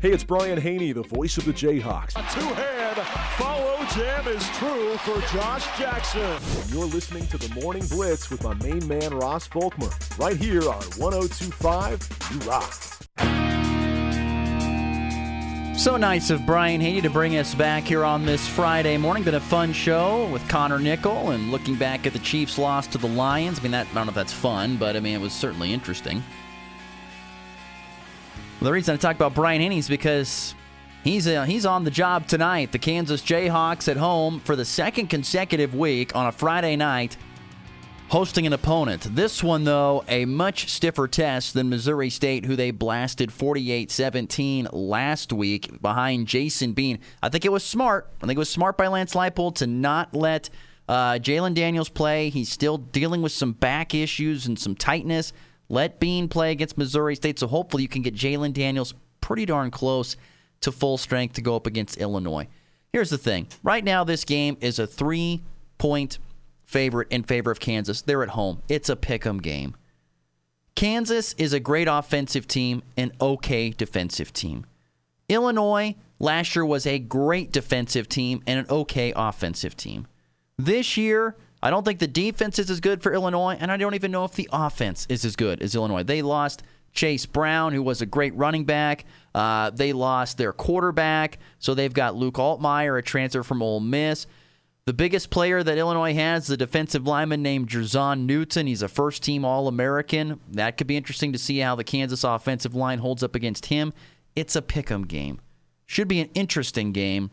Hey, it's Brian Haney, the voice of the Jayhawks. A two-hand follow jam is true for Josh Jackson. And you're listening to the Morning Blitz with my main man, Ross Volkmer, right here on 1025 You Rock. So nice of Brian Haney to bring us back here on this Friday morning. Been a fun show with Connor Nickel and looking back at the Chiefs' loss to the Lions. I mean, that, I don't know if that's fun, but I mean, it was certainly interesting. The reason I talk about Brian Haney is because he's uh, he's on the job tonight. The Kansas Jayhawks at home for the second consecutive week on a Friday night hosting an opponent. This one, though, a much stiffer test than Missouri State, who they blasted 48 17 last week behind Jason Bean. I think it was smart. I think it was smart by Lance Leipold to not let uh, Jalon Daniels play. He's still dealing with some back issues and some tightness. Let Bean play against Missouri State, so hopefully you can get Jalon Daniels pretty darn close to full strength to go up against Illinois. Here's the thing right now, this game is a three point favorite in favor of Kansas. They're at home. It's a pick 'em game. Kansas is a great offensive team, an okay defensive team. Illinois last year was a great defensive team and an okay offensive team. This year, I don't think the defense is as good for Illinois, and I don't even know if the offense is as good as Illinois. They lost Chase Brown, who was a great running back. Uh, they lost their quarterback, so they've got Luke Altmyer, a transfer from Ole Miss. The biggest player that Illinois has is a defensive lineman named Jer'Zhan Newton. He's a first team All American. That could be interesting to see how the Kansas offensive line holds up against him. It's a pick 'em game. Should be an interesting game.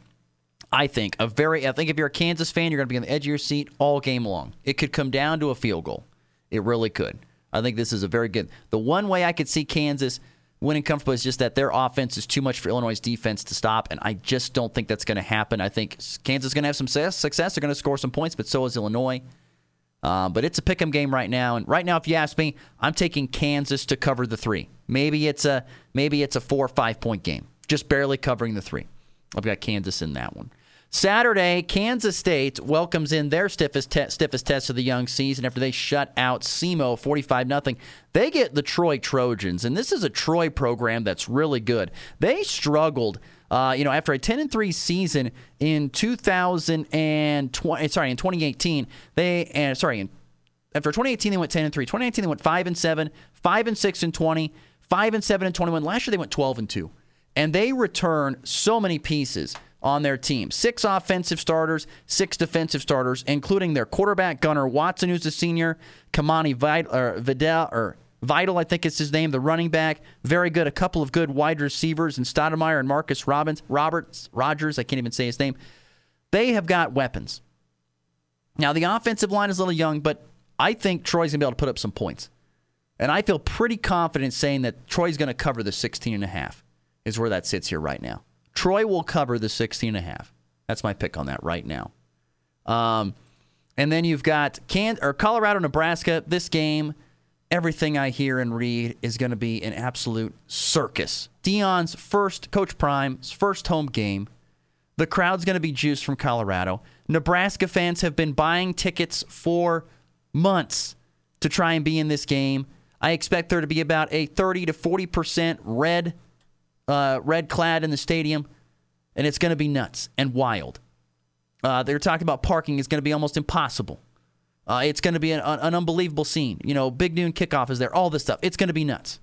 I think a very. I think if you're a Kansas fan, you're going to be on the edge of your seat all game long. It could come down to a field goal. It really could. I think this is a very good. The one way I could see Kansas winning comfortable is just that their offense is too much for Illinois' defense to stop, and I just don't think that's going to happen. I think Kansas is going to have some success. They're going to score some points, but so is Illinois. Uh, but it's a pick 'em game right now, and right now, if you ask me, I'm taking Kansas to cover the three. Maybe it's a maybe it's a four or five point game, just barely covering the three. I've got Kansas in that one. Saturday, Kansas State welcomes in their stiffest te- stiffest test of the young season after they shut out SEMO 45 0. They get the Troy Trojans, and this is a Troy program that's really good. They struggled. Uh, you know, after a 10 and 3 season in 2020, sorry, in 2018, they, uh, sorry, in, after 2018 they went 10 and 3. 2019 they went 5 and 7, 5 and 6 and 20, 5 and 7 and 21. Last year they went 12 and 2. And they return so many pieces on their team. Six offensive starters, six defensive starters, including their quarterback Gunnar Watson, who's a senior, Kamani Vidal, or Vidal, or Vital, I think is his name, the running back. Very good. A couple of good wide receivers and Stoudemire and Marcus Robbins, Roberts, Rogers, I can't even say his name. They have got weapons. Now, the offensive line is a little young, but I think Troy's going to be able to put up some points. And I feel pretty confident saying that Troy's going to cover the 16 and a half is where that sits here right now. Troy will cover the 16 and a half. That's my pick on that right now. Um, and then you've got Can or Colorado, Nebraska. This game, everything I hear and read is going to be an absolute circus. Deion's first, Coach Prime's first home game. The crowd's going to be juiced from Colorado. Nebraska fans have been buying tickets for months to try and be in this game. I expect there to be about a 30 to 40 percent red uh, red clad in the stadium, and it's going to be nuts and wild. Uh, they're talking about parking is going to be almost impossible. Uh, it's going to be an, an, unbelievable scene. You know, big noon kickoff is there, all this stuff. It's going to be nuts.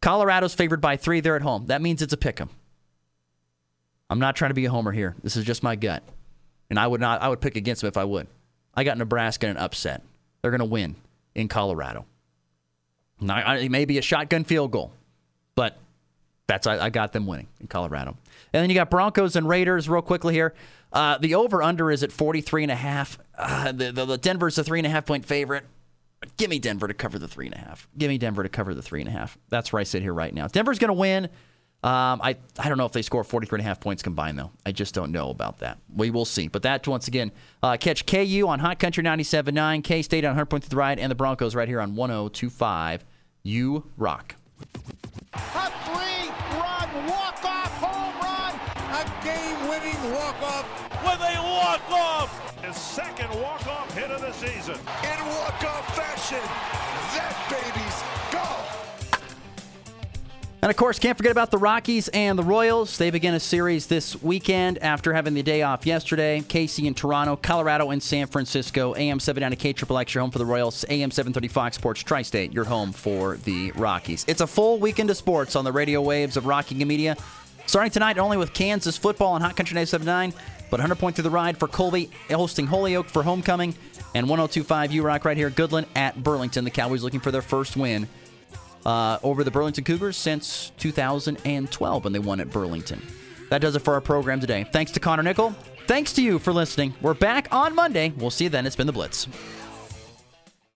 Colorado's favored by three. They're at home. That means it's a pick 'em. I'm not trying to be a homer here. This is just my gut, and I would not. I would pick against them if I would. I got Nebraska in an upset. They're going to win in Colorado. Now, it may be a shotgun field goal, but that's I, I, got them winning in Colorado. And then you got Broncos and Raiders real quickly here. Uh, the over under is at 43 and a half. Uh, the, the, the Denver's a three and a half point favorite. Give me Denver to cover the three and a half. Give me Denver to cover the three and a half. That's where I sit here right now. Denver's going to win. Um, I, I don't know if they score 43 and a half points combined, though. I just don't know about that. We will see. But that, once again, uh, catch KU on Hot Country 97.9, K State on 100.3 The Ride, and the Broncos right here on 102.5. You rock. Winning walk off with a walk off. His second walk off hit of the season. In walk off fashion. That baby's go. And of course, can't forget about the Rockies and the Royals. They begin a series this weekend after having the day off yesterday. KC in Toronto, Colorado and San Francisco. AM 790 K Triple X, your home for the Royals. AM 730 Fox Sports Tri State, your home for the Rockies. It's a full weekend of sports on the radio waves of Rocky Media. Starting tonight only with Kansas football on Hot Country 979, but 100 point through the ride for Colby hosting Holyoke for homecoming, and 1025 U Rock right here, Goodland at Burlington. The Cowboys looking for their first win uh, over the Burlington Cougars since 2012 when they won at Burlington. That does it for our program today. Thanks to Connor Nickel. Thanks to you for listening. We're back on Monday. We'll see you then. It's been the Blitz.